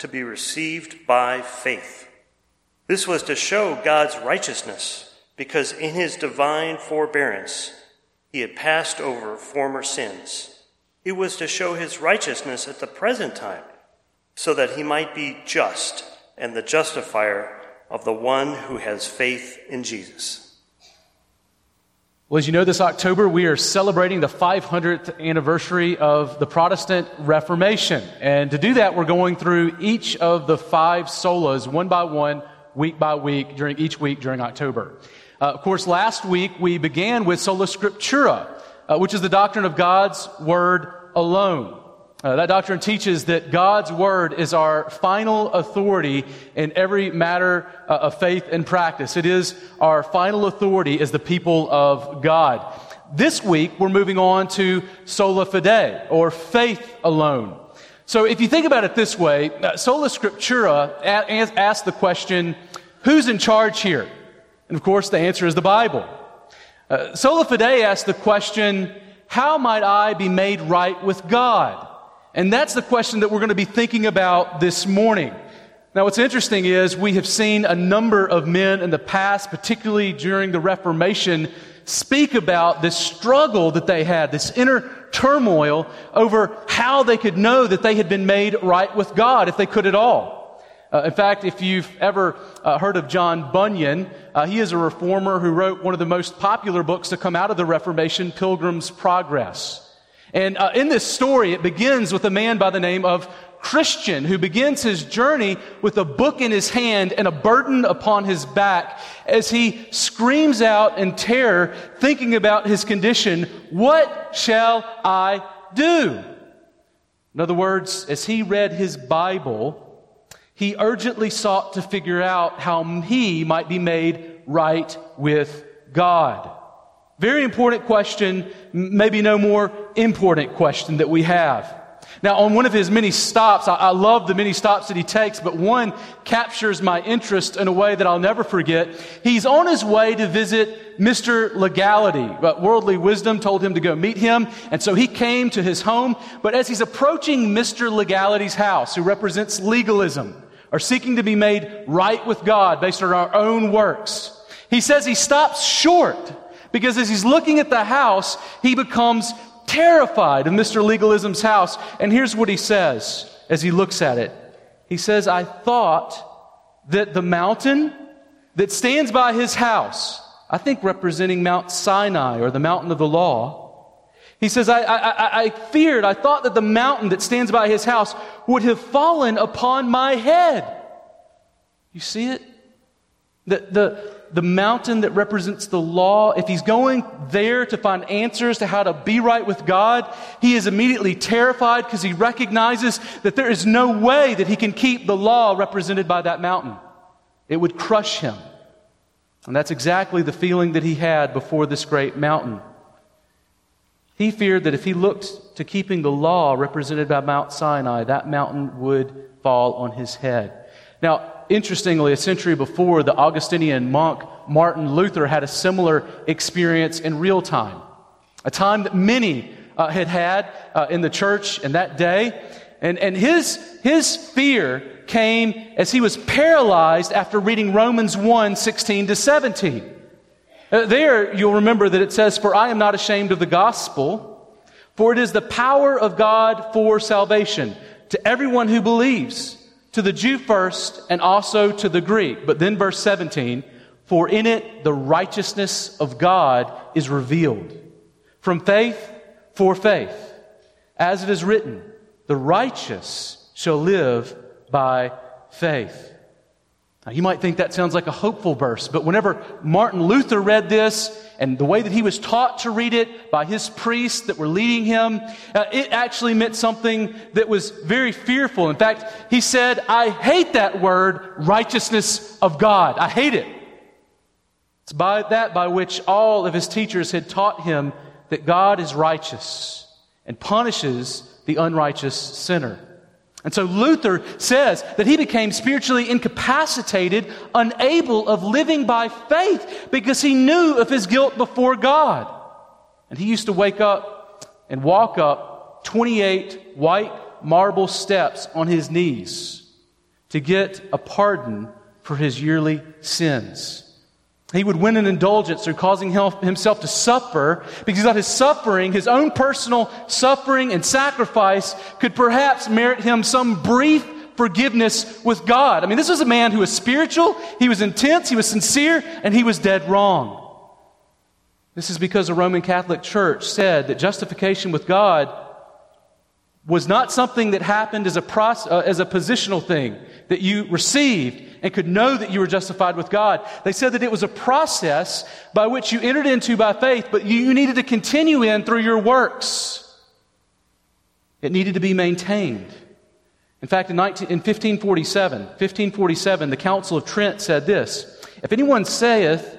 to be received by faith. This was to show God's righteousness, because in his divine forbearance he had passed over former sins. It was to show his righteousness at the present time, so that he might be just and the justifier of the one who has faith in Jesus. Well, as you know, this October we are celebrating the 500th anniversary of the Protestant Reformation. And to do that, we're going through each of the five solas one by one, week by week, during each week during October. Uh, of course, last week we began with sola scriptura, uh, which is the doctrine of God's Word alone. Uh, that doctrine teaches that God's Word is our final authority in every matter uh, of faith and practice. It is our final authority as the people of God. This week, we're moving on to sola fide, or faith alone. So if you think about it this way, uh, sola scriptura asks the question, who's in charge here? And of course, the answer is the Bible. Uh, sola fide asks the question, how might I be made right with God? And that's the question that we're going to be thinking about this morning. Now, what's interesting is we have seen a number of men in the past, particularly during the Reformation, speak about this struggle that they had, this inner turmoil over how they could know that they had been made right with God, if they could at all. Uh, in fact, if you've ever uh, heard of John Bunyan, uh, he is a reformer who wrote one of the most popular books to come out of the Reformation, Pilgrim's Progress. And uh, in this story, it begins with a man by the name of Christian who begins his journey with a book in his hand and a burden upon his back as he screams out in terror, thinking about his condition, What shall I do? In other words, as he read his Bible, he urgently sought to figure out how he might be made right with God. Very important question, maybe no more important question that we have. Now, on one of his many stops, I, I, love the many stops that he takes, but one captures my interest in a way that I'll never forget. He's on his way to visit Mr. Legality, but worldly wisdom told him to go meet him, and so he came to his home. But as he's approaching Mr. Legality's house, who represents legalism, or seeking to be made right with God based on our own works, he says he stops short because as he's looking at the house, he becomes terrified of Mr. Legalism's house. And here's what he says as he looks at it. He says, I thought that the mountain that stands by his house, I think representing Mount Sinai or the mountain of the law, he says, I, I, I, feared, I thought that the mountain that stands by his house would have fallen upon my head. You see it? The, the, the mountain that represents the law, if he's going there to find answers to how to be right with God, he is immediately terrified because he recognizes that there is no way that he can keep the law represented by that mountain. It would crush him. And that's exactly the feeling that he had before this great mountain. He feared that if he looked to keeping the law represented by Mount Sinai, that mountain would fall on his head. Now, interestingly, a century before, the Augustinian monk Martin Luther had a similar experience in real time. A time that many uh, had had uh, in the church in that day. And, and his, his fear came as he was paralyzed after reading Romans 1 16 to 17. Uh, there, you'll remember that it says, For I am not ashamed of the gospel, for it is the power of God for salvation to everyone who believes to the Jew first and also to the Greek. But then verse 17, for in it the righteousness of God is revealed. From faith for faith. As it is written, the righteous shall live by faith. Now, you might think that sounds like a hopeful verse, but whenever Martin Luther read this and the way that he was taught to read it by his priests that were leading him, uh, it actually meant something that was very fearful. In fact, he said, I hate that word, righteousness of God. I hate it. It's by that by which all of his teachers had taught him that God is righteous and punishes the unrighteous sinner. And so Luther says that he became spiritually incapacitated, unable of living by faith because he knew of his guilt before God. And he used to wake up and walk up 28 white marble steps on his knees to get a pardon for his yearly sins. He would win an indulgence through causing himself to suffer because of his suffering, his own personal suffering and sacrifice could perhaps merit him some brief forgiveness with God. I mean, this was a man who was spiritual, he was intense, he was sincere, and he was dead wrong. This is because the Roman Catholic Church said that justification with God was not something that happened as a, process, uh, as a positional thing that you received and could know that you were justified with God. They said that it was a process by which you entered into by faith, but you needed to continue in through your works. It needed to be maintained. In fact, in, 19, in 1547, 1547, the Council of Trent said this If anyone saith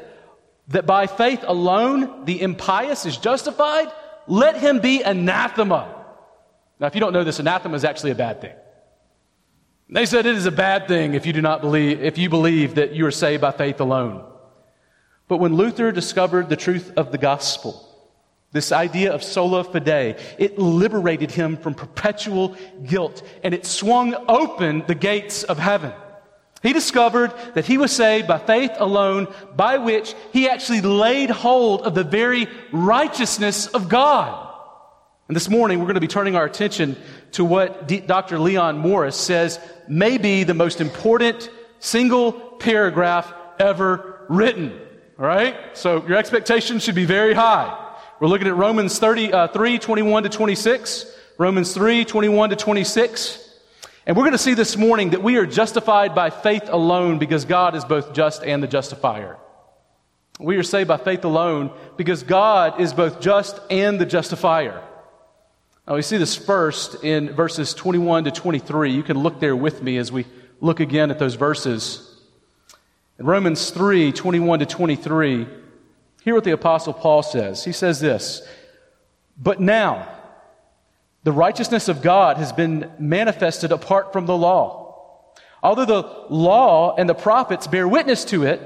that by faith alone the impious is justified, let him be anathema. Now, if you don't know this, anathema is actually a bad thing. They said it is a bad thing if you do not believe, if you believe that you are saved by faith alone. But when Luther discovered the truth of the gospel, this idea of sola fide, it liberated him from perpetual guilt and it swung open the gates of heaven. He discovered that he was saved by faith alone, by which he actually laid hold of the very righteousness of God. And this morning, we're going to be turning our attention to what D- Dr. Leon Morris says may be the most important single paragraph ever written. All right? So your expectations should be very high. We're looking at Romans 33, uh, 21 to 26. Romans 3, 21 to 26. And we're going to see this morning that we are justified by faith alone because God is both just and the justifier. We are saved by faith alone because God is both just and the justifier. Now, we see this first in verses 21 to 23. You can look there with me as we look again at those verses. In Romans 3 21 to 23, hear what the Apostle Paul says. He says this But now, the righteousness of God has been manifested apart from the law. Although the law and the prophets bear witness to it,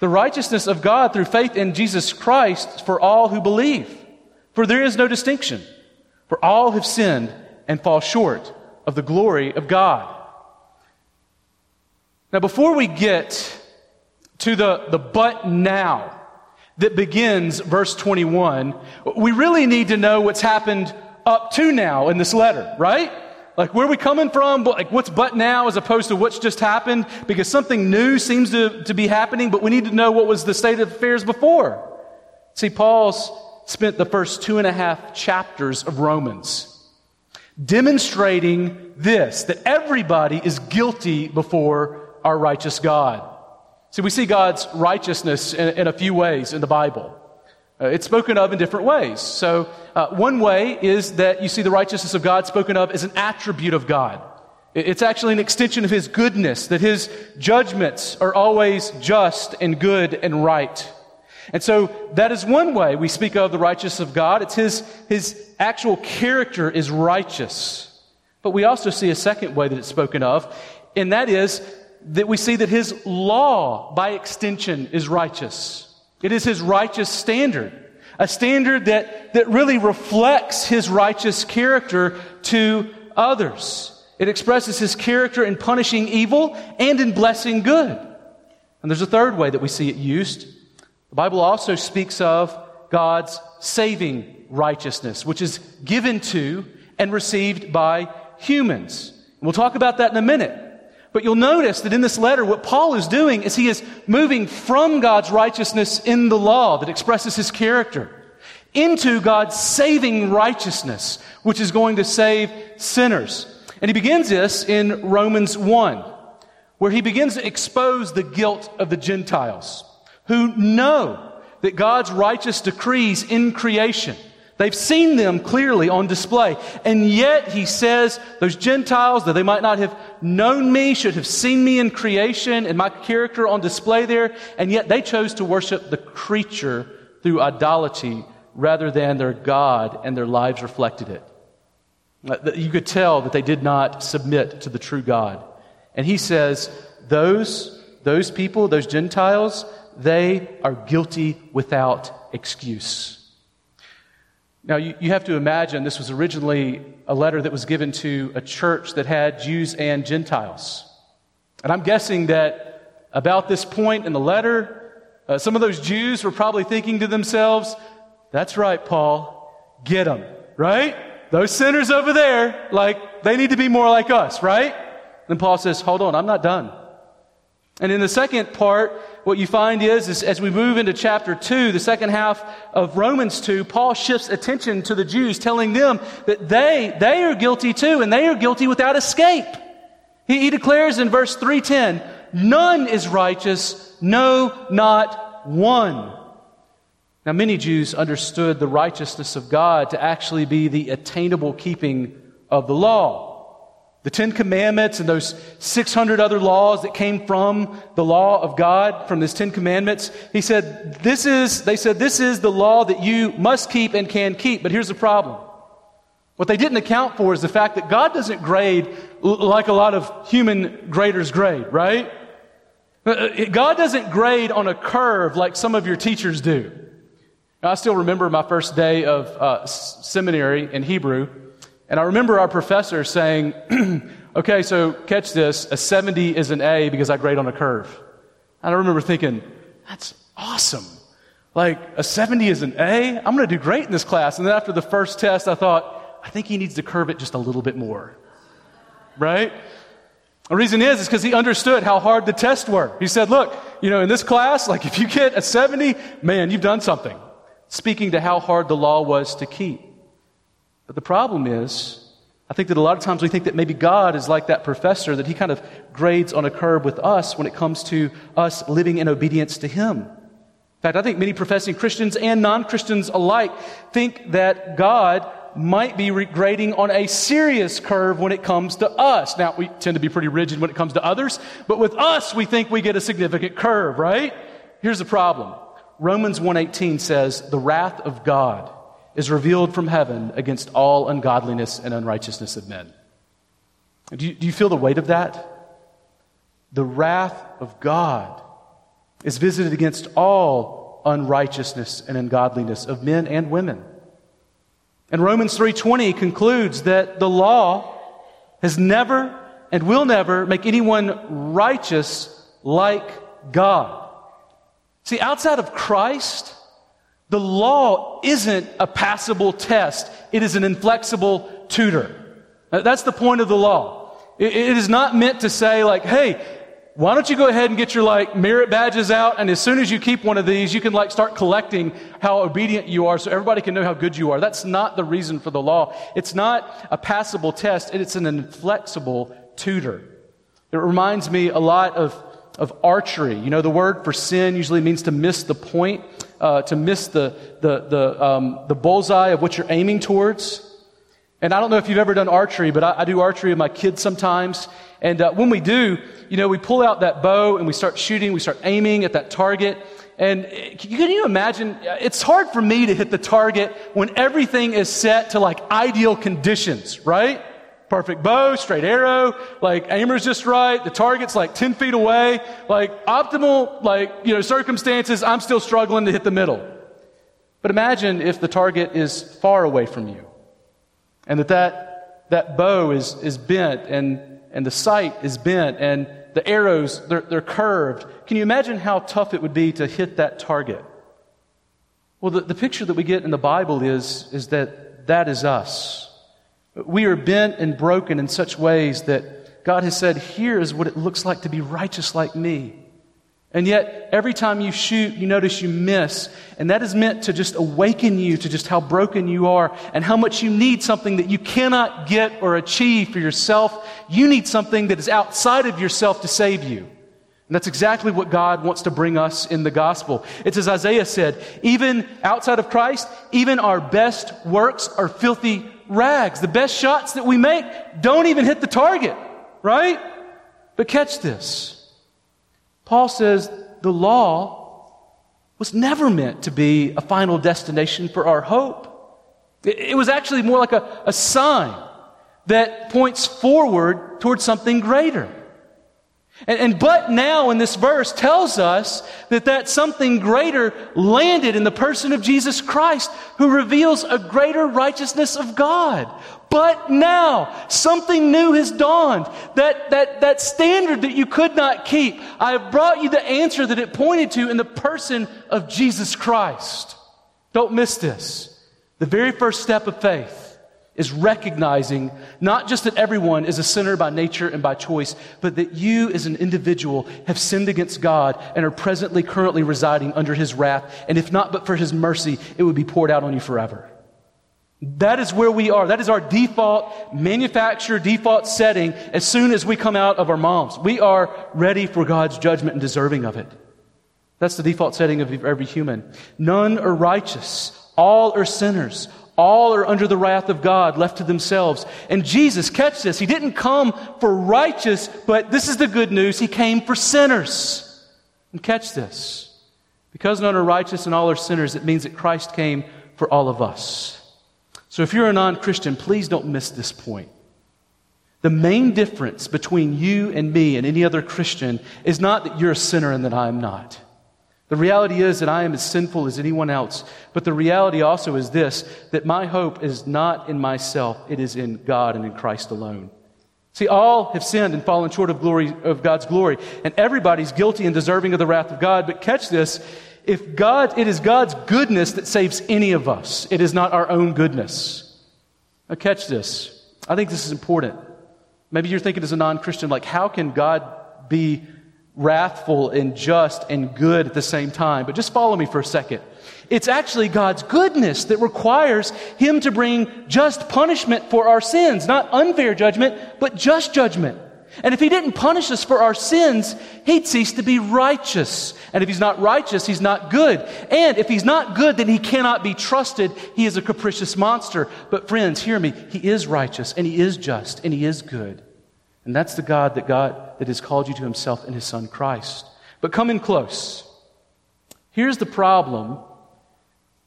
the righteousness of God through faith in Jesus Christ for all who believe. For there is no distinction. For all have sinned and fall short of the glory of God. Now, before we get to the, the but now that begins verse 21, we really need to know what's happened up to now in this letter, right? Like where are we coming from? Like what's but now as opposed to what's just happened? Because something new seems to, to be happening, but we need to know what was the state of affairs before. See, Paul's spent the first two and a half chapters of Romans demonstrating this that everybody is guilty before our righteous God. See, we see God's righteousness in, in a few ways in the Bible. Uh, it's spoken of in different ways. So, uh, one way is that you see the righteousness of God spoken of as an attribute of God. It's actually an extension of His goodness, that His judgments are always just and good and right. And so that is one way we speak of the righteousness of God. It's his, his actual character is righteous. But we also see a second way that it's spoken of, and that is that we see that his law, by extension, is righteous. It is his righteous standard, a standard that, that really reflects his righteous character to others. It expresses his character in punishing evil and in blessing good. And there's a third way that we see it used. The Bible also speaks of God's saving righteousness, which is given to and received by humans. We'll talk about that in a minute. But you'll notice that in this letter, what Paul is doing is he is moving from God's righteousness in the law that expresses his character into God's saving righteousness, which is going to save sinners. And he begins this in Romans 1. where he begins to expose the guilt of the Gentiles who know that God's righteous decrees in creation They've seen them clearly on display. And yet he says those Gentiles, that they might not have known me, should have seen me in creation and my character on display there. And yet they chose to worship the creature through idolatry rather than their God and their lives reflected it. Uh, you could tell that they did not submit to the true God. And he says, those, those people, those Gentiles, they are guilty without excuse. Now, you, you have to imagine this was originally a letter that was given to a church that had Jews and Gentiles. And I'm guessing that about this point in the letter, uh, some of those Jews were probably thinking to themselves, that's right, Paul, get them, right? Those sinners over there, like, they need to be more like us, right? Then Paul says, hold on, I'm not done. And in the second part, what you find is, is, as we move into chapter 2, the second half of Romans 2, Paul shifts attention to the Jews, telling them that they, they are guilty too, and they are guilty without escape. He, he declares in verse 310, none is righteous, no, not one. Now, many Jews understood the righteousness of God to actually be the attainable keeping of the law. The Ten Commandments and those 600 other laws that came from the law of God, from this Ten Commandments, he said, this is, they said, this is the law that you must keep and can keep. But here's the problem. What they didn't account for is the fact that God doesn't grade like a lot of human graders grade, right? Uh, uh, God doesn't grade on a curve like some of your teachers do. I still remember my first day of uh, seminary in Hebrew. And I remember our professor saying, okay, so catch this, a 70 is an A because I grade on a curve. And I remember thinking, that's awesome. Like, a 70 is an A? I'm going to do great in this class. And then after the first test, I thought, I think he needs to curve it just a little bit more. Right? The reason is, is because he understood how hard the tests were. He said, look, you know, in this class, like if you get a 70, man, you've done something. Speaking to how hard the law was to keep. But the problem is, I think that a lot of times we think that maybe God is like that professor, that he kind of grades on a curve with us when it comes to us living in obedience to him. In fact, I think many professing Christians and non Christians alike think that God might be grading on a serious curve when it comes to us. Now, we tend to be pretty rigid when it comes to others, but with us, we think we get a significant curve, right? Here's the problem. Romans 1:18 says, "The wrath of God is revealed from heaven against all ungodliness and unrighteousness of men. Do you, do you feel the weight of that? The wrath of God is visited against all unrighteousness and ungodliness of men and women. And Romans 3:20 concludes that the law has never and will never make anyone righteous like God. See, outside of Christ, the law isn't a passable test. It is an inflexible tutor. That's the point of the law. It is not meant to say like, hey, why don't you go ahead and get your like merit badges out and as soon as you keep one of these, you can like start collecting how obedient you are so everybody can know how good you are. That's not the reason for the law. It's not a passable test. It's an inflexible tutor. It reminds me a lot of, of archery. You know, the word for sin usually means to miss the point uh, to miss the, the, the, um, the bullseye of what you're aiming towards. And I don't know if you've ever done archery, but I, I do archery with my kids sometimes. And uh, when we do, you know, we pull out that bow and we start shooting, we start aiming at that target. And can you imagine? It's hard for me to hit the target when everything is set to like ideal conditions, right? Perfect bow, straight arrow, like aimer's just right, the target's like 10 feet away, like optimal, like, you know, circumstances, I'm still struggling to hit the middle. But imagine if the target is far away from you and that that, that bow is, is bent and, and the sight is bent and the arrows, they're, they're curved. Can you imagine how tough it would be to hit that target? Well, the, the picture that we get in the Bible is, is that that is us. We are bent and broken in such ways that God has said, here is what it looks like to be righteous like me. And yet, every time you shoot, you notice you miss. And that is meant to just awaken you to just how broken you are and how much you need something that you cannot get or achieve for yourself. You need something that is outside of yourself to save you. And that's exactly what God wants to bring us in the gospel. It's as Isaiah said, even outside of Christ, even our best works are filthy rags. The best shots that we make don't even hit the target, right? But catch this. Paul says the law was never meant to be a final destination for our hope. It, was actually more like a, a sign that points forward towards something greater. And, and, but now in this verse tells us that that something greater landed in the person of Jesus Christ who reveals a greater righteousness of God. But now, something new has dawned. That, that, that standard that you could not keep. I have brought you the answer that it pointed to in the person of Jesus Christ. Don't miss this. The very first step of faith is recognizing not just that everyone is a sinner by nature and by choice, but that you as an individual have sinned against God and are presently, currently residing under his wrath. And if not but for his mercy, it would be poured out on you forever. That is where we are. That is our default manufacturer, default setting as soon as we come out of our moms. We are ready for God's judgment and deserving of it. That's the default setting of every human. None are righteous. All are sinners. All are under the wrath of God, left to themselves. And Jesus, catch this, He didn't come for righteous, but this is the good news. He came for sinners. And catch this. Because none are righteous and all are sinners, it means that Christ came for all of us. So if you're a non Christian, please don't miss this point. The main difference between you and me and any other Christian is not that you're a sinner and that I am not. The reality is that I am as sinful as anyone else. But the reality also is this that my hope is not in myself, it is in God and in Christ alone. See, all have sinned and fallen short of glory of God's glory, and everybody's guilty and deserving of the wrath of God. But catch this, if God, it is God's goodness that saves any of us. It is not our own goodness. Now, catch this. I think this is important. Maybe you're thinking as a non Christian, like, how can God be wrathful and just and good at the same time? But just follow me for a second. It's actually God's goodness that requires Him to bring just punishment for our sins, not unfair judgment, but just judgment. And if he didn't punish us for our sins, he'd cease to be righteous. And if he's not righteous, he's not good. And if he's not good, then he cannot be trusted. He is a capricious monster. But friends, hear me. He is righteous and he is just and he is good. And that's the God that God that has called you to himself in his son Christ. But come in close. Here's the problem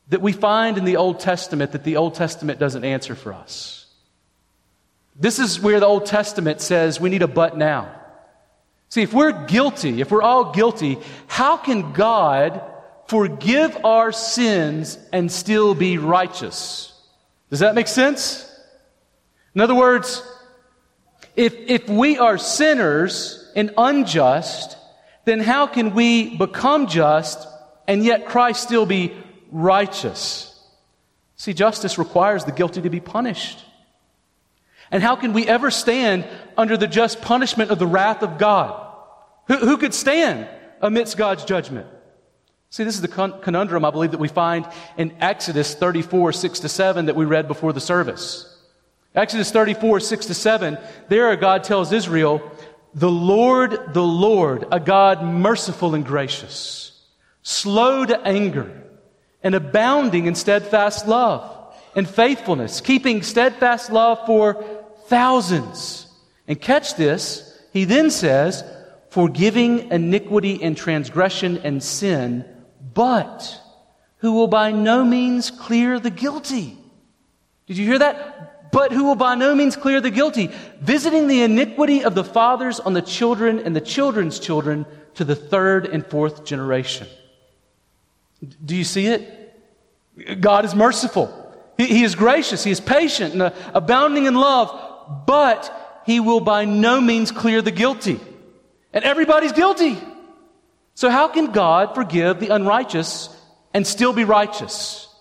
that we find in the Old Testament that the Old Testament doesn't answer for us. This is where the Old Testament says we need a but now. See, if we're guilty, if we're all guilty, how can God forgive our sins and still be righteous? Does that make sense? In other words, if, if we are sinners and unjust, then how can we become just and yet Christ still be righteous? See, justice requires the guilty to be punished. And how can we ever stand under the just punishment of the wrath of God? Who, who could stand amidst God's judgment? See, this is the conundrum I believe that we find in Exodus 34, 6 to 7 that we read before the service. Exodus 34, 6 to 7, there God tells Israel, the Lord, the Lord, a God merciful and gracious, slow to anger, and abounding in steadfast love and faithfulness, keeping steadfast love for thousands. And catch this, he then says, forgiving iniquity and transgression and sin, but who will by no means clear the guilty. Did you hear that? But who will by no means clear the guilty, visiting the iniquity of the fathers on the children and the children's children to the third and fourth generation. Do you see it? God is merciful. He, is gracious. He is patient and uh, abounding in love, but he will by no means clear the guilty. And everybody's guilty. So how can God forgive the unrighteous and still be righteous?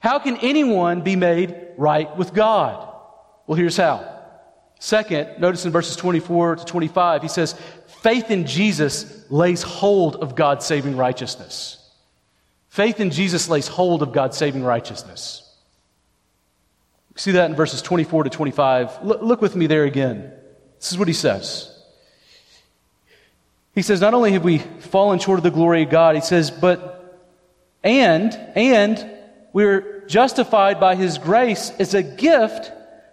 How can anyone be made right with God? Well, here's how. Second, notice in verses 24 to 25, he says, faith in Jesus lays hold of God's saving righteousness. Faith in Jesus lays hold of God's saving righteousness. See that in verses 24 to 25. Look, with me there again. This is what he says. He says, Not only have we fallen short of the glory of God, he says, but, and, and, we're justified by his grace as a gift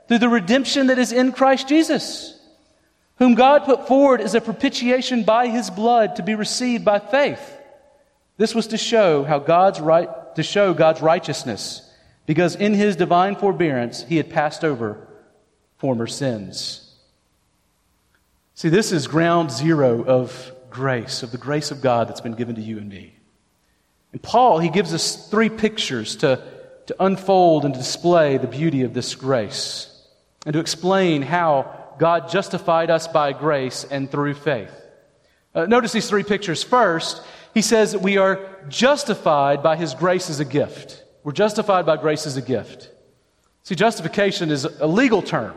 through the redemption that is in Christ Jesus, whom God put forward as a propitiation by his blood to be received by faith. This was to show how God's right, to show God's righteousness because in his divine forbearance he had passed over former sins. See, this is ground zero of grace, of the grace of God that's been given to you and me. And Paul, he gives us three pictures to, to unfold and to display the beauty of this grace and to explain how God justified us by grace and through faith. Uh, notice these three pictures. First, he says that we are justified by his grace as a gift. We're justified by grace as a gift. See, justification is a legal term.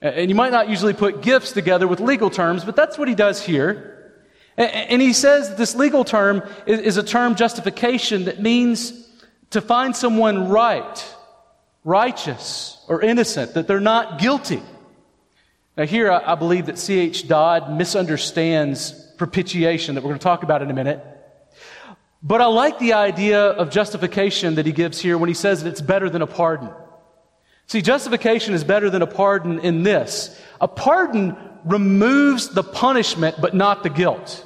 And you might not usually put gifts together with legal terms, but that's what he does here. And he says this legal term is a term justification that means to find someone right, righteous, or innocent, that they're not guilty. Now, here I believe that C.H. Dodd misunderstands propitiation that we're going to talk about in a minute. But I like the idea of justification that he gives here when he says that it's better than a pardon. See, justification is better than a pardon in this. A pardon removes the punishment, but not the guilt.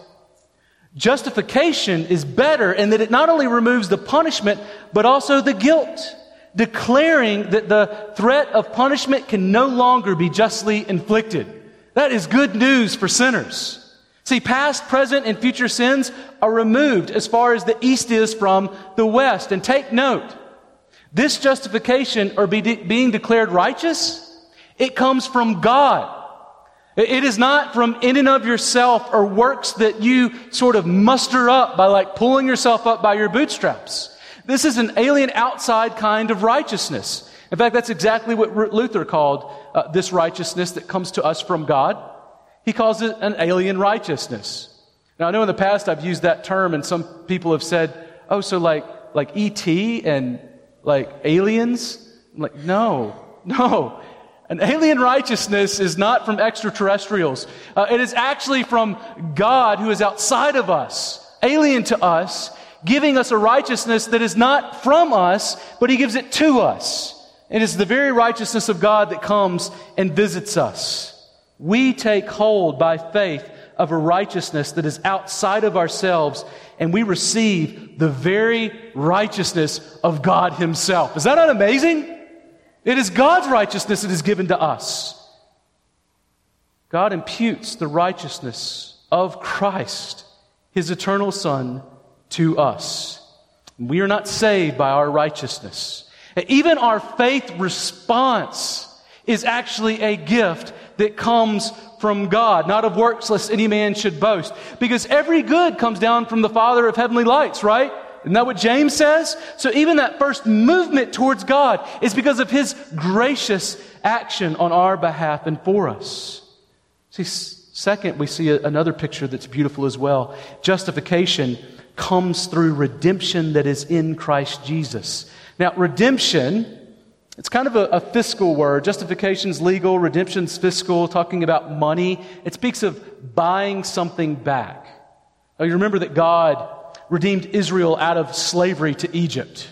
Justification is better in that it not only removes the punishment, but also the guilt, declaring that the threat of punishment can no longer be justly inflicted. That is good news for sinners. See, past, present, and future sins are removed as far as the east is from the west. And take note, this justification or be de- being declared righteous, it comes from God. It is not from in and of yourself or works that you sort of muster up by like pulling yourself up by your bootstraps. This is an alien outside kind of righteousness. In fact, that's exactly what Luther called uh, this righteousness that comes to us from God. He calls it an alien righteousness. Now, I know in the past I've used that term, and some people have said, oh, so like, like E.T. and like aliens? I'm like, no, no. An alien righteousness is not from extraterrestrials. Uh, it is actually from God who is outside of us, alien to us, giving us a righteousness that is not from us, but He gives it to us. It is the very righteousness of God that comes and visits us. We take hold by faith of a righteousness that is outside of ourselves, and we receive the very righteousness of God Himself. Is that not amazing? It is God's righteousness that is given to us. God imputes the righteousness of Christ, His eternal Son, to us. We are not saved by our righteousness. Even our faith response is actually a gift that comes from God, not of works, lest any man should boast. Because every good comes down from the Father of heavenly lights, right? Isn't that what James says? So even that first movement towards God is because of his gracious action on our behalf and for us. See, second, we see another picture that's beautiful as well. Justification comes through redemption that is in Christ Jesus. Now, redemption it's kind of a, a fiscal word. Justification's legal, redemption's fiscal, talking about money. It speaks of buying something back. Now, you remember that God redeemed Israel out of slavery to Egypt.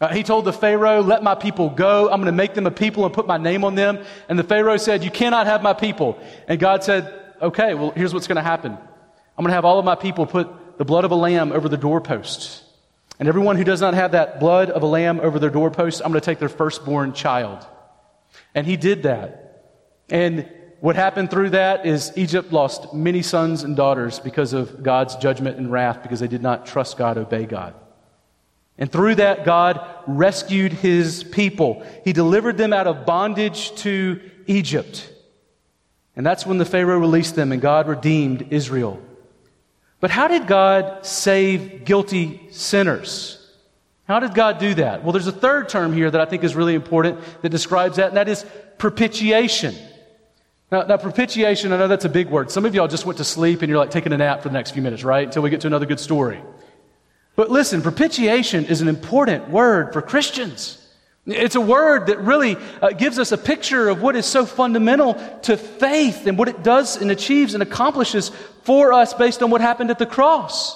Uh, he told the Pharaoh, Let my people go. I'm going to make them a people and put my name on them. And the Pharaoh said, You cannot have my people. And God said, Okay, well, here's what's going to happen. I'm going to have all of my people put the blood of a lamb over the doorposts. And everyone who does not have that blood of a lamb over their doorpost, I'm going to take their firstborn child. And he did that. And what happened through that is Egypt lost many sons and daughters because of God's judgment and wrath because they did not trust God, obey God. And through that, God rescued his people. He delivered them out of bondage to Egypt. And that's when the Pharaoh released them and God redeemed Israel. But how did God save guilty sinners? How did God do that? Well, there's a third term here that I think is really important that describes that, and that is propitiation. Now, now, propitiation, I know that's a big word. Some of y'all just went to sleep and you're like taking a nap for the next few minutes, right? Until we get to another good story. But listen, propitiation is an important word for Christians. It's a word that really uh, gives us a picture of what is so fundamental to faith and what it does and achieves and accomplishes for us based on what happened at the cross.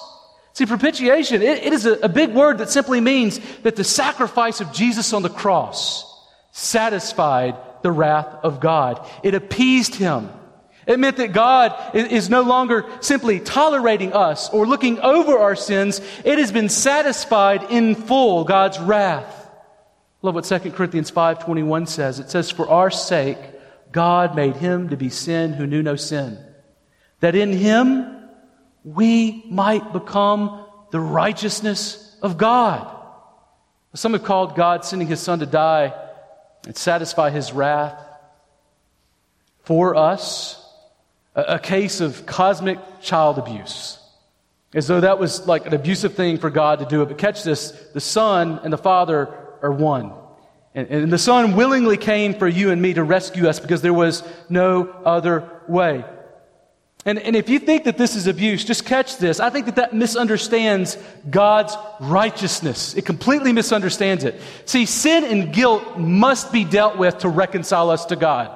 See, propitiation, it, it is a, a big word that simply means that the sacrifice of Jesus on the cross satisfied the wrath of God. It appeased him. It meant that God is no longer simply tolerating us or looking over our sins. It has been satisfied in full, God's wrath. Love what 2 Corinthians 5.21 says. It says, For our sake, God made him to be sin who knew no sin, that in him we might become the righteousness of God. Some have called God sending his son to die and satisfy his wrath for us a, a case of cosmic child abuse. As though that was like an abusive thing for God to do. But catch this the Son and the Father are one. And, and the Son willingly came for you and me to rescue us because there was no other way. And, and if you think that this is abuse, just catch this. I think that that misunderstands God's righteousness. It completely misunderstands it. See, sin and guilt must be dealt with to reconcile us to God.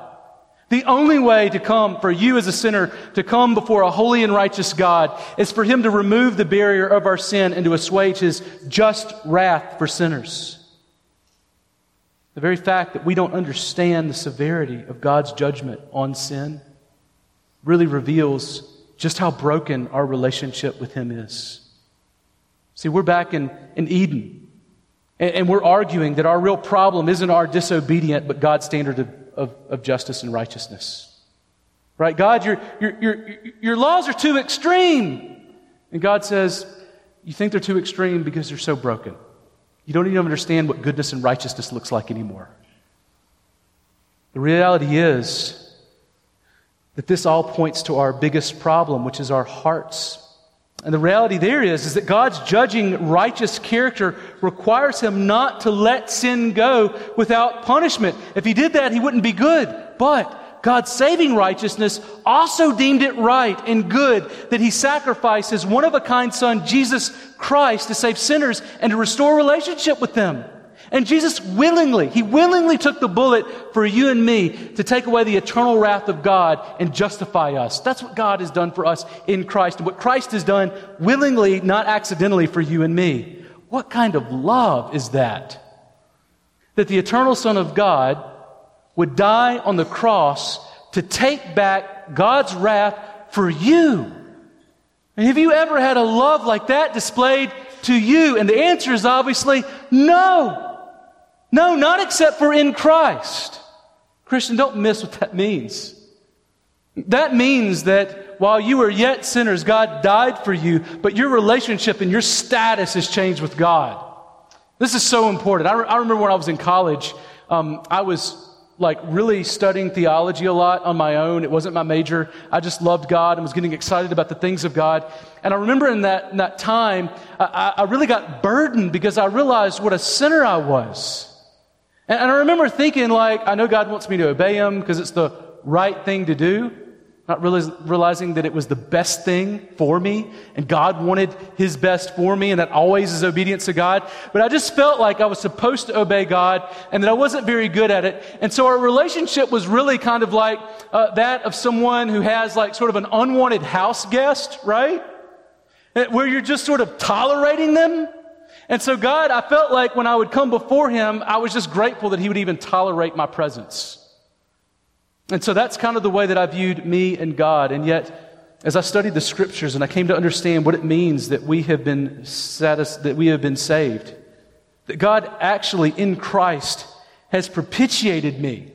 The only way to come for you as a sinner to come before a holy and righteous God is for Him to remove the barrier of our sin and to assuage His just wrath for sinners. The very fact that we don't understand the severity of God's judgment on sin really reveals just how broken our relationship with Him is. See, we're back in, in Eden, and, and we're arguing that our real problem isn't our disobedient, but God's standard of, of, of justice and righteousness. Right? God, your, your, your, your laws are too extreme. And God says, You think they're too extreme because they're so broken. You don't even understand what goodness and righteousness looks like anymore. The reality is, that this all points to our biggest problem, which is our hearts. And the reality there is, is that God's judging righteous character requires him not to let sin go without punishment. If he did that, he wouldn't be good. But God's saving righteousness also deemed it right and good that he sacrificed his one of a kind son, Jesus Christ, to save sinners and to restore relationship with them. And Jesus willingly, he willingly took the bullet for you and me to take away the eternal wrath of God and justify us. That's what God has done for us in Christ. And what Christ has done willingly, not accidentally for you and me. What kind of love is that? That the eternal Son of God would die on the cross to take back God's wrath for you. And have you ever had a love like that displayed to you? And the answer is obviously no. No, not except for in Christ. Christian, don't miss what that means. That means that while you are yet sinners, God died for you, but your relationship and your status has changed with God. This is so important. I, re- I remember when I was in college, um, I was like really studying theology a lot on my own. It wasn't my major. I just loved God and was getting excited about the things of God. And I remember in that, in that time, I, I really got burdened because I realized what a sinner I was. And, I remember thinking, like, I know God wants me to obey Him because it's the right thing to do, not realizing that it was the best thing for me, and God wanted His best for me, and that always is obedience to God. But I just felt like I was supposed to obey God, and that I wasn't very good at it. And so our relationship was really kind of like uh, that of someone who has like sort of an unwanted house guest, right? Where you're just sort of tolerating them and so, God, I felt like when I would come before Him, I was just grateful that He would even tolerate my presence. And so that's kind of the way that I viewed me and God. And yet, as I studied the scriptures and I came to understand what it means that we have been satis- that we have been saved, that God actually in Christ has propitiated me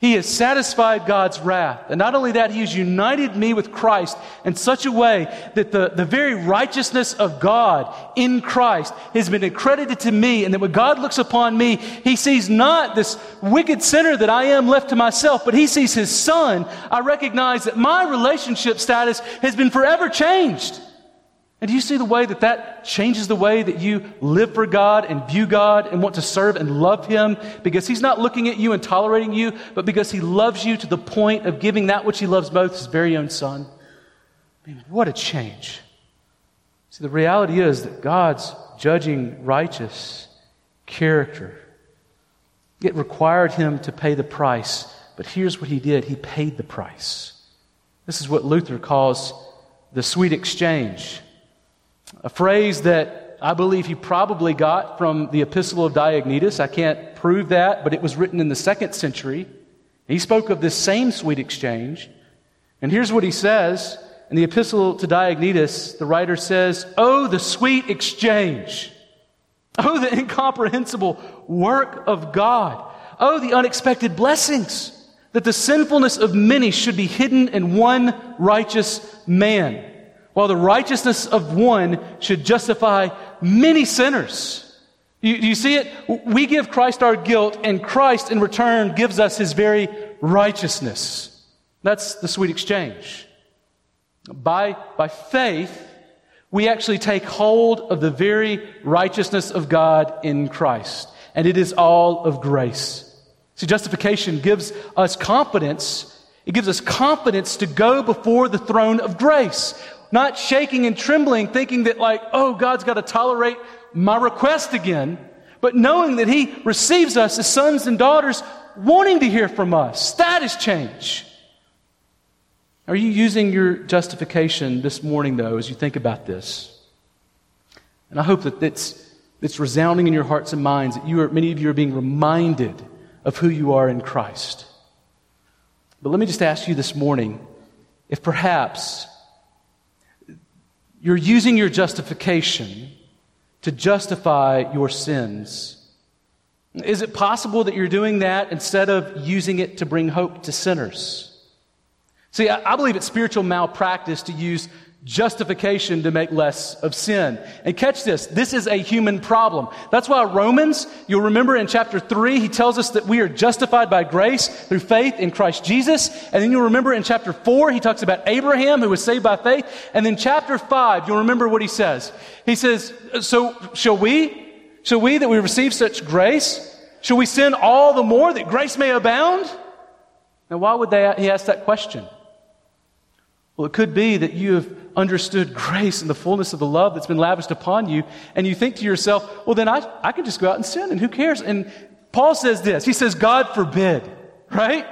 he has satisfied God's wrath. And not only that, He has united me with Christ in such a way that the, the very righteousness of God in Christ has been accredited to me. And that when God looks upon me, He sees not this wicked sinner that I am left to myself, but He sees His Son. I recognize that my relationship status has been forever changed. And do you see the way that that changes the way that you live for God and view God and want to serve and love Him? Because He's not looking at you and tolerating you, but because He loves you to the point of giving that which He loves most, His very own Son. I mean, what a change. See, the reality is that God's judging righteous character. It required Him to pay the price, but here's what He did He paid the price. This is what Luther calls the sweet exchange. A phrase that I believe he probably got from the Epistle of Diognetus. I can't prove that, but it was written in the second century. He spoke of this same sweet exchange. And here's what he says in the Epistle to Diognetus. The writer says, Oh, the sweet exchange. Oh, the incomprehensible work of God. Oh, the unexpected blessings that the sinfulness of many should be hidden in one righteous man while the righteousness of one should justify many sinners. You, you see it? We give Christ our guilt, and Christ in return gives us his very righteousness. That's the sweet exchange. By, by faith, we actually take hold of the very righteousness of God in Christ. And it is all of grace. See, justification gives us confidence. It gives us confidence to go before the throne of grace not shaking and trembling, thinking that, like, oh, God's got to tolerate my request again, but knowing that He receives us as sons and daughters, wanting to hear from us. That is change. Are you using your justification this morning, though, as you think about this? And I hope that it's, it's resounding in your hearts and minds that you are, many of you are being reminded of who you are in Christ. But let me just ask you this morning if perhaps you're using your justification to justify your sins. Is it possible that you're doing that instead of using it to bring hope to sinners? See, I believe it's spiritual malpractice to use justification to make less of sin. And catch this, this is a human problem. That's why Romans, you'll remember in chapter 3, he tells us that we are justified by grace through faith in Christ Jesus. And then you'll remember in chapter 4, he talks about Abraham who was saved by faith. And then chapter 5, you'll remember what he says. He says, So shall we? Shall we that we receive such grace? Shall we sin all the more that grace may abound? Now, why would they, he ask that question? Well, it could be that you have understood grace and the fullness of the love that's been lavished upon you, and you think to yourself, well, then I, I can just go out and sin, and who cares? And Paul says this He says, God forbid, right?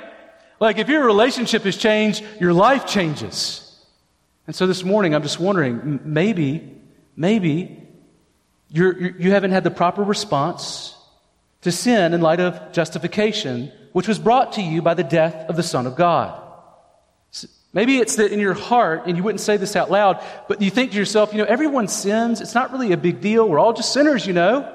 Like if your relationship has changed, your life changes. And so this morning, I'm just wondering maybe, maybe you're, you're, you have not had the proper response to sin in light of justification, which was brought to you by the death of the Son of God. Maybe it's that in your heart, and you wouldn't say this out loud, but you think to yourself, you know, everyone sins. It's not really a big deal. We're all just sinners, you know.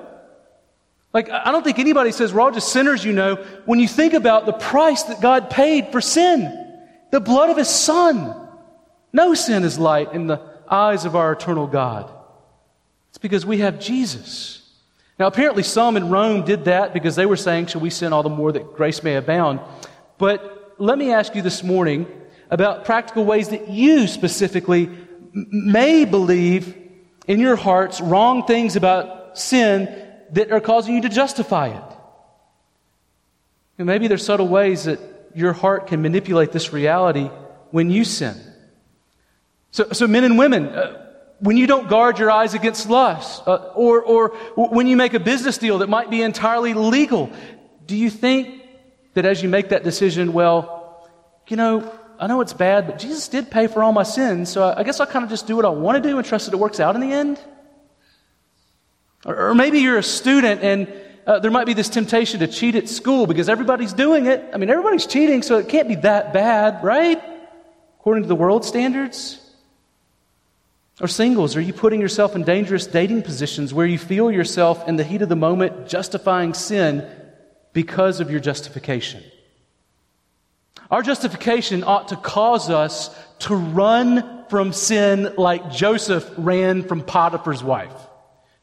Like, I don't think anybody says we're all just sinners, you know, when you think about the price that God paid for sin the blood of His Son. No sin is light in the eyes of our eternal God. It's because we have Jesus. Now, apparently, some in Rome did that because they were saying, Shall we sin all the more that grace may abound? But let me ask you this morning about practical ways that you specifically may believe in your hearts wrong things about sin that are causing you to justify it. And maybe there's subtle ways that your heart can manipulate this reality when you sin. So, so men and women, uh, when you don't guard your eyes against lust, uh, or, or when you make a business deal that might be entirely legal, do you think that as you make that decision, well, you know, I know it's bad, but Jesus did pay for all my sins, so I guess I'll kind of just do what I want to do and trust that it works out in the end. Or, or maybe you're a student and uh, there might be this temptation to cheat at school because everybody's doing it. I mean, everybody's cheating, so it can't be that bad, right? According to the world standards. Or singles, are you putting yourself in dangerous dating positions where you feel yourself in the heat of the moment justifying sin because of your justification? Our justification ought to cause us to run from sin like Joseph ran from Potiphar's wife.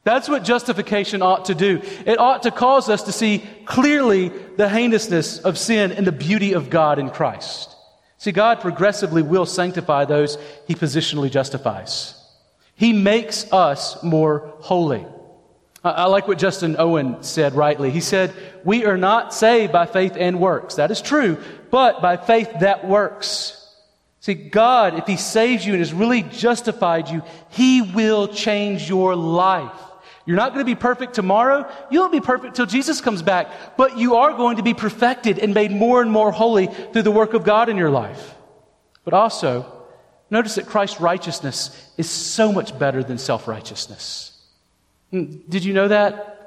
That's what justification ought to do. It ought to cause us to see clearly the heinousness of sin and the beauty of God in Christ. See, God progressively will sanctify those he positionally justifies. He makes us more holy. I like what Justin Owen said rightly. He said, We are not saved by faith and works. That is true, but by faith that works. See, God, if He saves you and has really justified you, He will change your life. You're not going to be perfect tomorrow. You won't be perfect till Jesus comes back, but you are going to be perfected and made more and more holy through the work of God in your life. But also, notice that Christ's righteousness is so much better than self righteousness. Hmm, did you know that?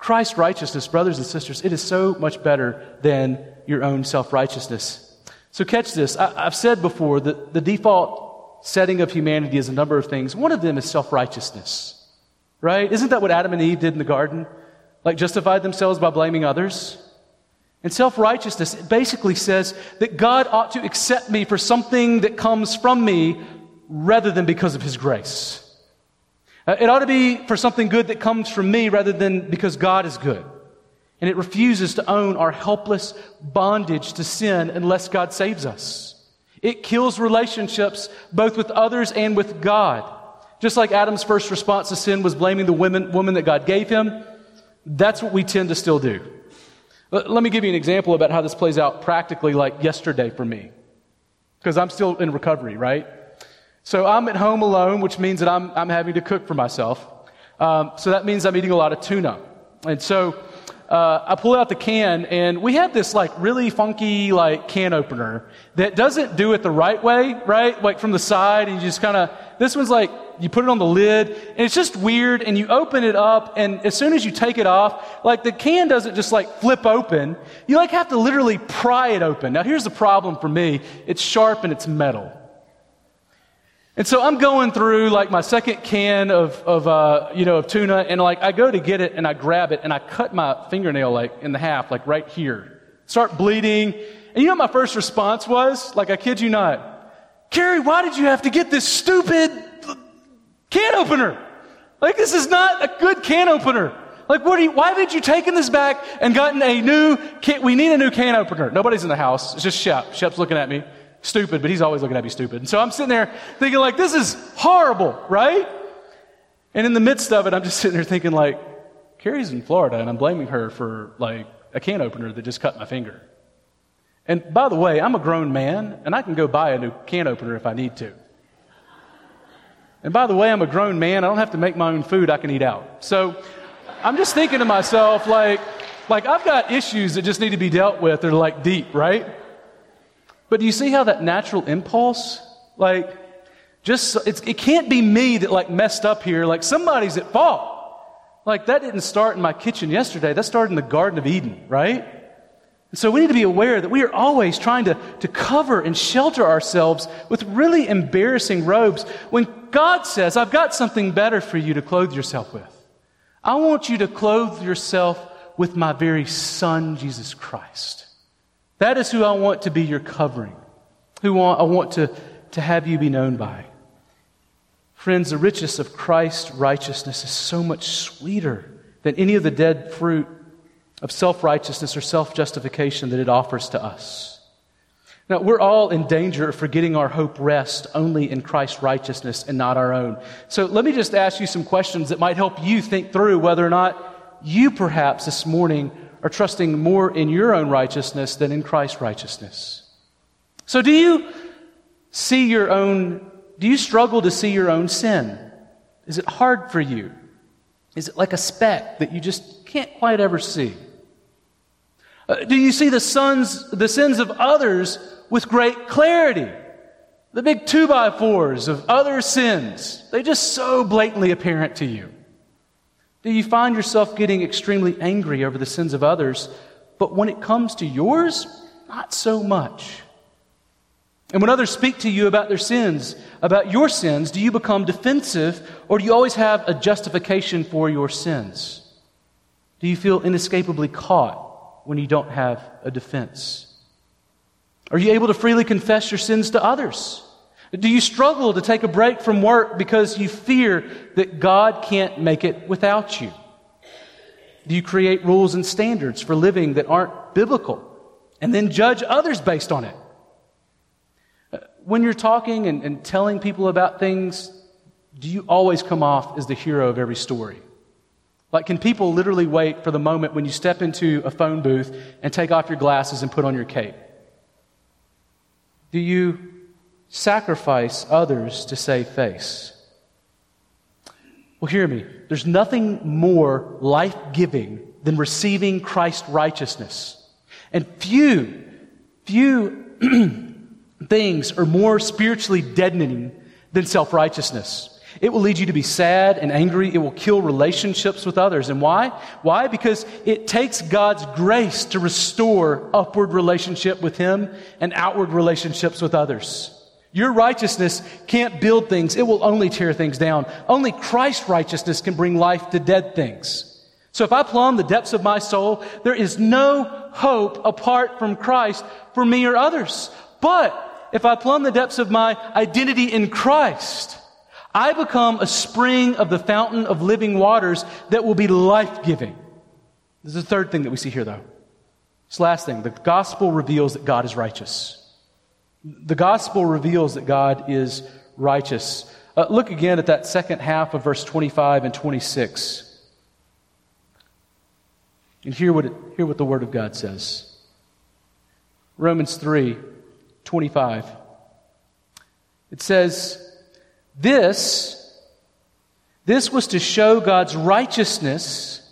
Christ's righteousness, brothers and sisters, it is so much better than your own self righteousness. So, catch this. I, have said before that the default setting of humanity is a number of things. One of them is self righteousness, right? Isn't that what Adam and Eve did in the garden? Like, justified themselves by blaming others? And self righteousness basically says that God ought to accept me for something that comes from me rather than because of his grace. Uh, it ought to be for something good that comes from me rather than because God is good. And it refuses to own our helpless bondage to sin unless God saves us. It kills relationships both with others and with God. Just like Adam's first response to sin was blaming the woman, woman that God gave him, that's what we tend to still do. Let me give you an example about how this plays out practically, like yesterday for me. Because I'm still in recovery, right? So I'm at home alone, which means that I'm, I'm having to cook for myself. Um, so that means I'm eating a lot of tuna. And so uh, I pull out the can, and we have this like really funky like can opener that doesn't do it the right way, right? Like from the side, and you just kind of. This one's like you put it on the lid, and it's just weird. And you open it up, and as soon as you take it off, like the can doesn't just like flip open. You like have to literally pry it open. Now here's the problem for me: it's sharp and it's metal. And so I'm going through like my second can of, of uh, you know, of tuna, and like I go to get it and I grab it and I cut my fingernail like in the half, like right here. Start bleeding. And you know my first response was? Like I kid you not. Carrie, why did you have to get this stupid can opener? Like this is not a good can opener. Like, what you, why did you taken this back and gotten a new can, we need a new can opener. Nobody's in the house. It's just Shep. Shep's looking at me stupid, but he's always looking at me stupid. And so I'm sitting there thinking, like, this is horrible, right? And in the midst of it, I'm just sitting there thinking, like, Carrie's in Florida, and I'm blaming her for, like, a can opener that just cut my finger. And by the way, I'm a grown man, and I can go buy a new can opener if I need to. And by the way, I'm a grown man. I don't have to make my own food. I can eat out. So I'm just thinking to myself, like, like I've got issues that just need to be dealt with. They're like deep, right? But do you see how that natural impulse, like, just, it can't be me that like messed up here. Like somebody's at fault. Like that didn't start in my kitchen yesterday. That started in the Garden of Eden, right? And so we need to be aware that we are always trying to, to cover and shelter ourselves with really embarrassing robes when God says, I've got something better for you to clothe yourself with. I want you to clothe yourself with my very son, Jesus Christ. That is who I want to be your covering, who I want to, to have you be known by. Friends, the richness of Christ's righteousness is so much sweeter than any of the dead fruit of self righteousness or self justification that it offers to us. Now, we're all in danger of forgetting our hope rests only in Christ's righteousness and not our own. So let me just ask you some questions that might help you think through whether or not you perhaps this morning are trusting more in your own righteousness than in Christ's righteousness. So do you see your own, do you struggle to see your own sin? Is it hard for you? Is it like a speck that you just can't quite ever see? Uh, do you see the sons, the sins of others with great clarity? The big two by fours of other sins, they just so blatantly apparent to you. Do you find yourself getting extremely angry over the sins of others, but when it comes to yours, not so much? And when others speak to you about their sins, about your sins, do you become defensive or do you always have a justification for your sins? Do you feel inescapably caught when you don't have a defense? Are you able to freely confess your sins to others? Do you struggle to take a break from work because you fear that God can't make it without you? Do you create rules and standards for living that aren't biblical and then judge others based on it? Uh, when you're talking and, and telling people about things, do you always come off as the hero of every story? Like, can people literally wait for the moment when you step into a phone booth and take off your glasses and put on your cape? Do you sacrifice others to save face? Well, hear me. There's nothing more life giving than receiving Christ's righteousness. And few, few things are more spiritually deadening than self righteousness. It will lead you to be sad and angry. It will kill relationships with others. And why? Why? Because it takes God's grace to restore upward relationship with Him and outward relationships with others. Your righteousness can't build things. It will only tear things down. Only Christ's righteousness can bring life to dead things. So if I plumb the depths of my soul, there is no hope apart from Christ for me or others. But if I plumb the depths of my identity in Christ, I become a spring of the fountain of living waters that will be life giving. This is the third thing that we see here, though. This last thing the gospel reveals that God is righteous. The gospel reveals that God is righteous. Uh, look again at that second half of verse 25 and 26. And hear what, it, hear what the Word of God says. Romans 3 25. It says, this, this was to show God's righteousness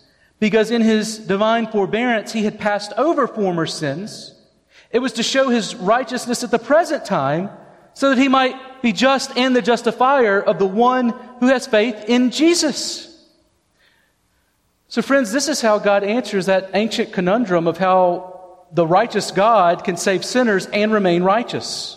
because in his divine forbearance he had passed over former sins. It was to show his righteousness at the present time so that he might be just and the justifier of the one who has faith in Jesus. So, friends, this is how God answers that ancient conundrum of how the righteous God can save sinners and remain righteous.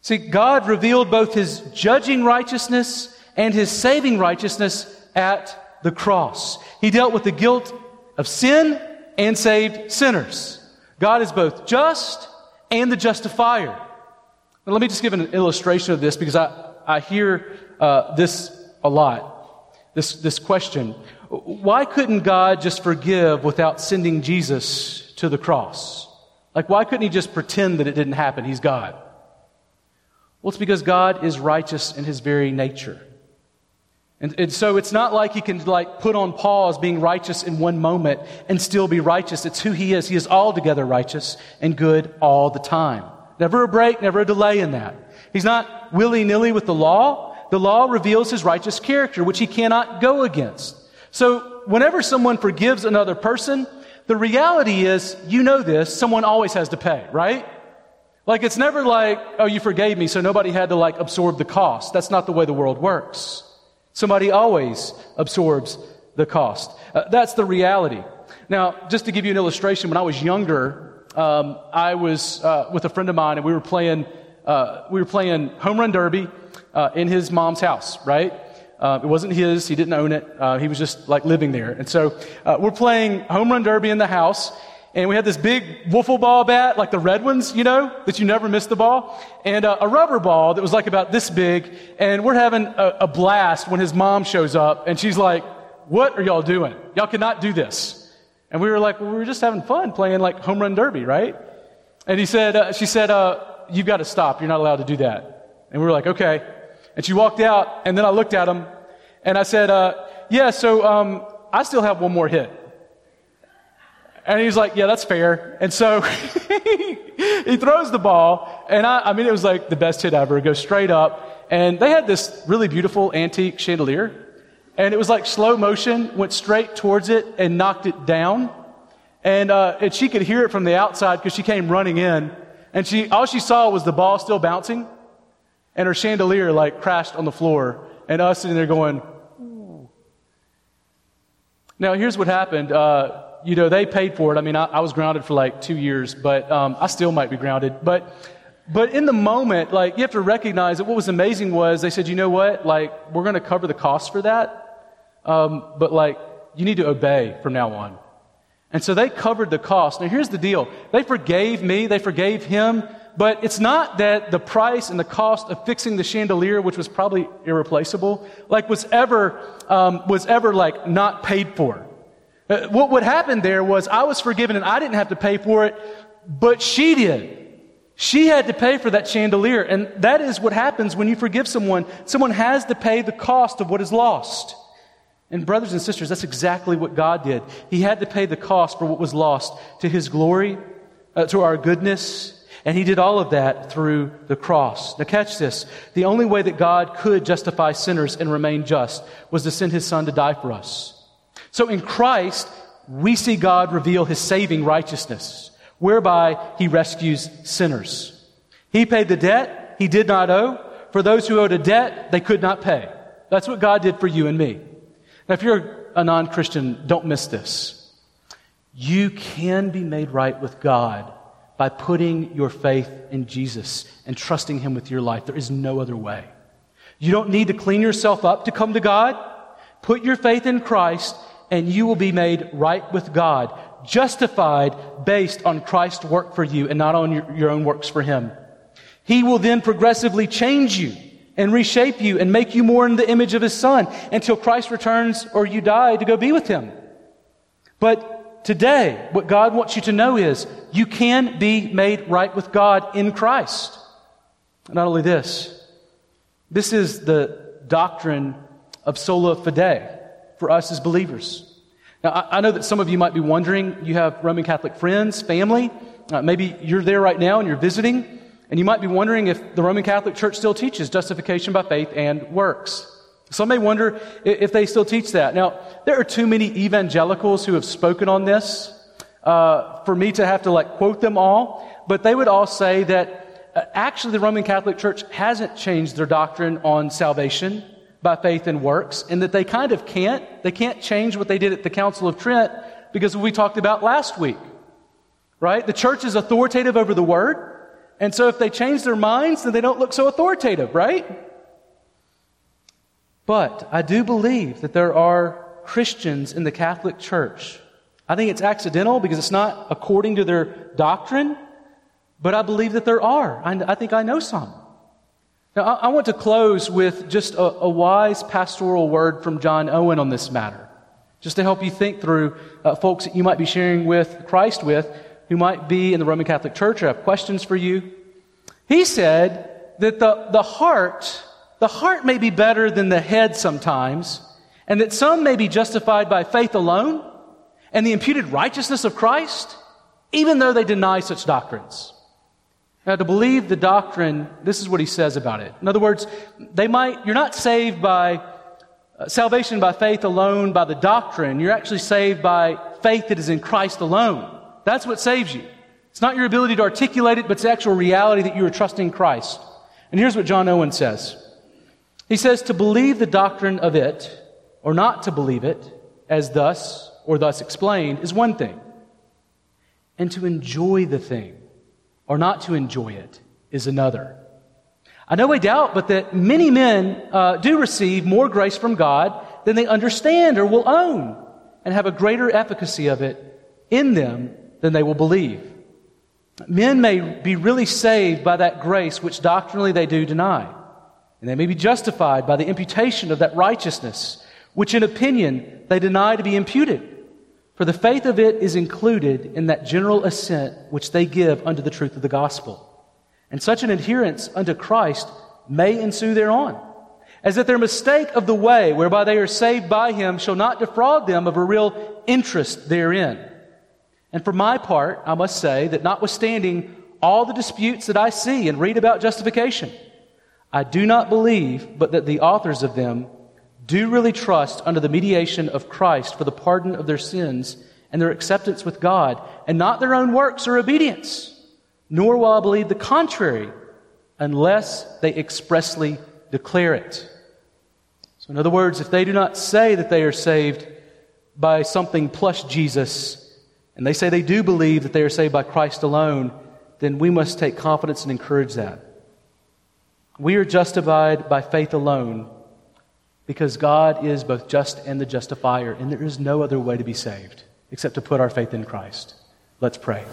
See, God revealed both his judging righteousness and his saving righteousness at the cross. He dealt with the guilt of sin and saved sinners. God is both just and the justifier. Let me just give an illustration of this because I, I hear uh, this a lot. This, this question Why couldn't God just forgive without sending Jesus to the cross? Like, why couldn't he just pretend that it didn't happen? He's God. Well, it's because God is righteous in his very nature. And, and, so it's not like he can like put on pause being righteous in one moment and still be righteous. It's who he is. He is altogether righteous and good all the time. Never a break, never a delay in that. He's not willy-nilly with the law. The law reveals his righteous character, which he cannot go against. So whenever someone forgives another person, the reality is, you know this, someone always has to pay, right? Like, it's never like, oh, you forgave me, so nobody had to like absorb the cost. That's not the way the world works. Somebody always absorbs the cost. Uh, that's the reality. Now, just to give you an illustration, when I was younger, um, I was uh, with a friend of mine, and we were playing, uh, we were playing home run derby uh, in his mom's house, right? Uh, it wasn't his; he didn't own it. Uh, he was just like living there, and so we're playing home run derby in the house and we had this big wiffle ball bat, like the red ones, you know, that you never miss the ball, and uh, a rubber ball that was like about this big, and we're having a, a blast when his mom shows up, and she's like, what are y'all doing? Y'all cannot do this. And we were like, well, we were just having fun playing like home run derby, right? And he said, uh, she said, uh, you've got to stop. You're not allowed to do that. And we were like, okay. And she walked out, and then I looked at him, and I said, uh, yeah, so um, I still have one more hit. And he's like, yeah, that's fair. And so he throws the ball, and I, I mean, it was like the best hit ever. It goes straight up. And they had this really beautiful antique chandelier, and it was like slow motion, went straight towards it and knocked it down. And, uh, and she could hear it from the outside because she came running in, and she, all she saw was the ball still bouncing, and her chandelier like crashed on the floor, and us sitting there going, Ooh. Now, here's what happened. Uh, you know, they paid for it. I mean, I, I was grounded for like two years, but um, I still might be grounded. But, but in the moment, like, you have to recognize that what was amazing was they said, you know what? Like, we're going to cover the cost for that. Um, but like, you need to obey from now on. And so they covered the cost. Now here's the deal. They forgave me. They forgave him. But it's not that the price and the cost of fixing the chandelier, which was probably irreplaceable, like was ever, um, was ever like not paid for. Uh, what would happen there was I was forgiven and I didn't have to pay for it, but she did. She had to pay for that chandelier. And that is what happens when you forgive someone. Someone has to pay the cost of what is lost. And, brothers and sisters, that's exactly what God did. He had to pay the cost for what was lost to His glory, uh, to our goodness, and He did all of that through the cross. Now, catch this. The only way that God could justify sinners and remain just was to send His Son to die for us. So, in Christ, we see God reveal His saving righteousness, whereby He rescues sinners. He paid the debt He did not owe. For those who owed a debt, they could not pay. That's what God did for you and me. Now, if you're a non Christian, don't miss this. You can be made right with God by putting your faith in Jesus and trusting Him with your life. There is no other way. You don't need to clean yourself up to come to God. Put your faith in Christ and you will be made right with God, justified based on Christ's work for you and not on your, your own works for Him. He will then progressively change you and reshape you and make you more in the image of his son until Christ returns or you die to go be with him. But today, what God wants you to know is you can be made right with God in Christ. Not only this, this is the doctrine of sola fide for us as believers. Now, I, know that some of you might be wondering, you have Roman Catholic friends, family, uh, maybe you're there right now and you're visiting. And you might be wondering if the Roman Catholic Church still teaches justification by faith and works. Some may wonder if they still teach that. Now, there are too many evangelicals who have spoken on this uh, for me to have to like quote them all, but they would all say that uh, actually the Roman Catholic Church hasn't changed their doctrine on salvation by faith and works, and that they kind of can't. They can't change what they did at the Council of Trent because we talked about last week, right? The church is authoritative over the word. And so if they change their minds, then they don't look so authoritative, right? But I do believe that there are Christians in the Catholic Church. I think it's accidental because it's not according to their doctrine, but I believe that there are. I, I think I know some. Now, I, want to close with just a, a, wise pastoral word from John Owen on this matter, just to help you think through uh, folks that you might be sharing with Christ with who might be in the Roman Catholic Church or have questions for you. He said that the, the heart, the heart may be better than the head sometimes, and that some may be justified by faith alone and the imputed righteousness of Christ, even though they deny such doctrines. Now, to believe the doctrine, this is what he says about it. In other words, they might, you're not saved by uh, salvation by faith alone, by the doctrine. You're actually saved by faith that is in Christ alone. That's what saves you. It's not your ability to articulate it, but it's actual reality that you are trusting Christ. And here's what John Owen says. He says, to believe the doctrine of it, or not to believe it, as thus or thus explained, is one thing. And to enjoy the thing, or not to enjoy it, is another. I know I doubt, but that many men uh, do receive more grace from God than they understand or will own, and have a greater efficacy of it in them than they will believe. Men may be really saved by that grace which doctrinally they do deny. And they may be justified by the imputation of that righteousness, which in opinion they deny to be imputed. For the faith of it is included in that general assent which they give unto the truth of the gospel. And such an adherence unto Christ may ensue thereon, as that their mistake of the way whereby they are saved by him shall not defraud them of a real interest therein and for my part, I must say that notwithstanding all the disputes that I see and read about justification, I do not believe but that the authors of them do really trust under the mediation of Christ for the pardon of their sins and their acceptance with God, and not their own works or obedience. Nor will I believe the contrary unless they expressly declare it. So, in other words, if they do not say that they are saved by something plus Jesus, and they say they do believe that they are saved by Christ alone, then we must take confidence and encourage that. We are justified by faith alone because God is both just and the justifier, and there is no other way to be saved except to put our faith in Christ. Let's pray.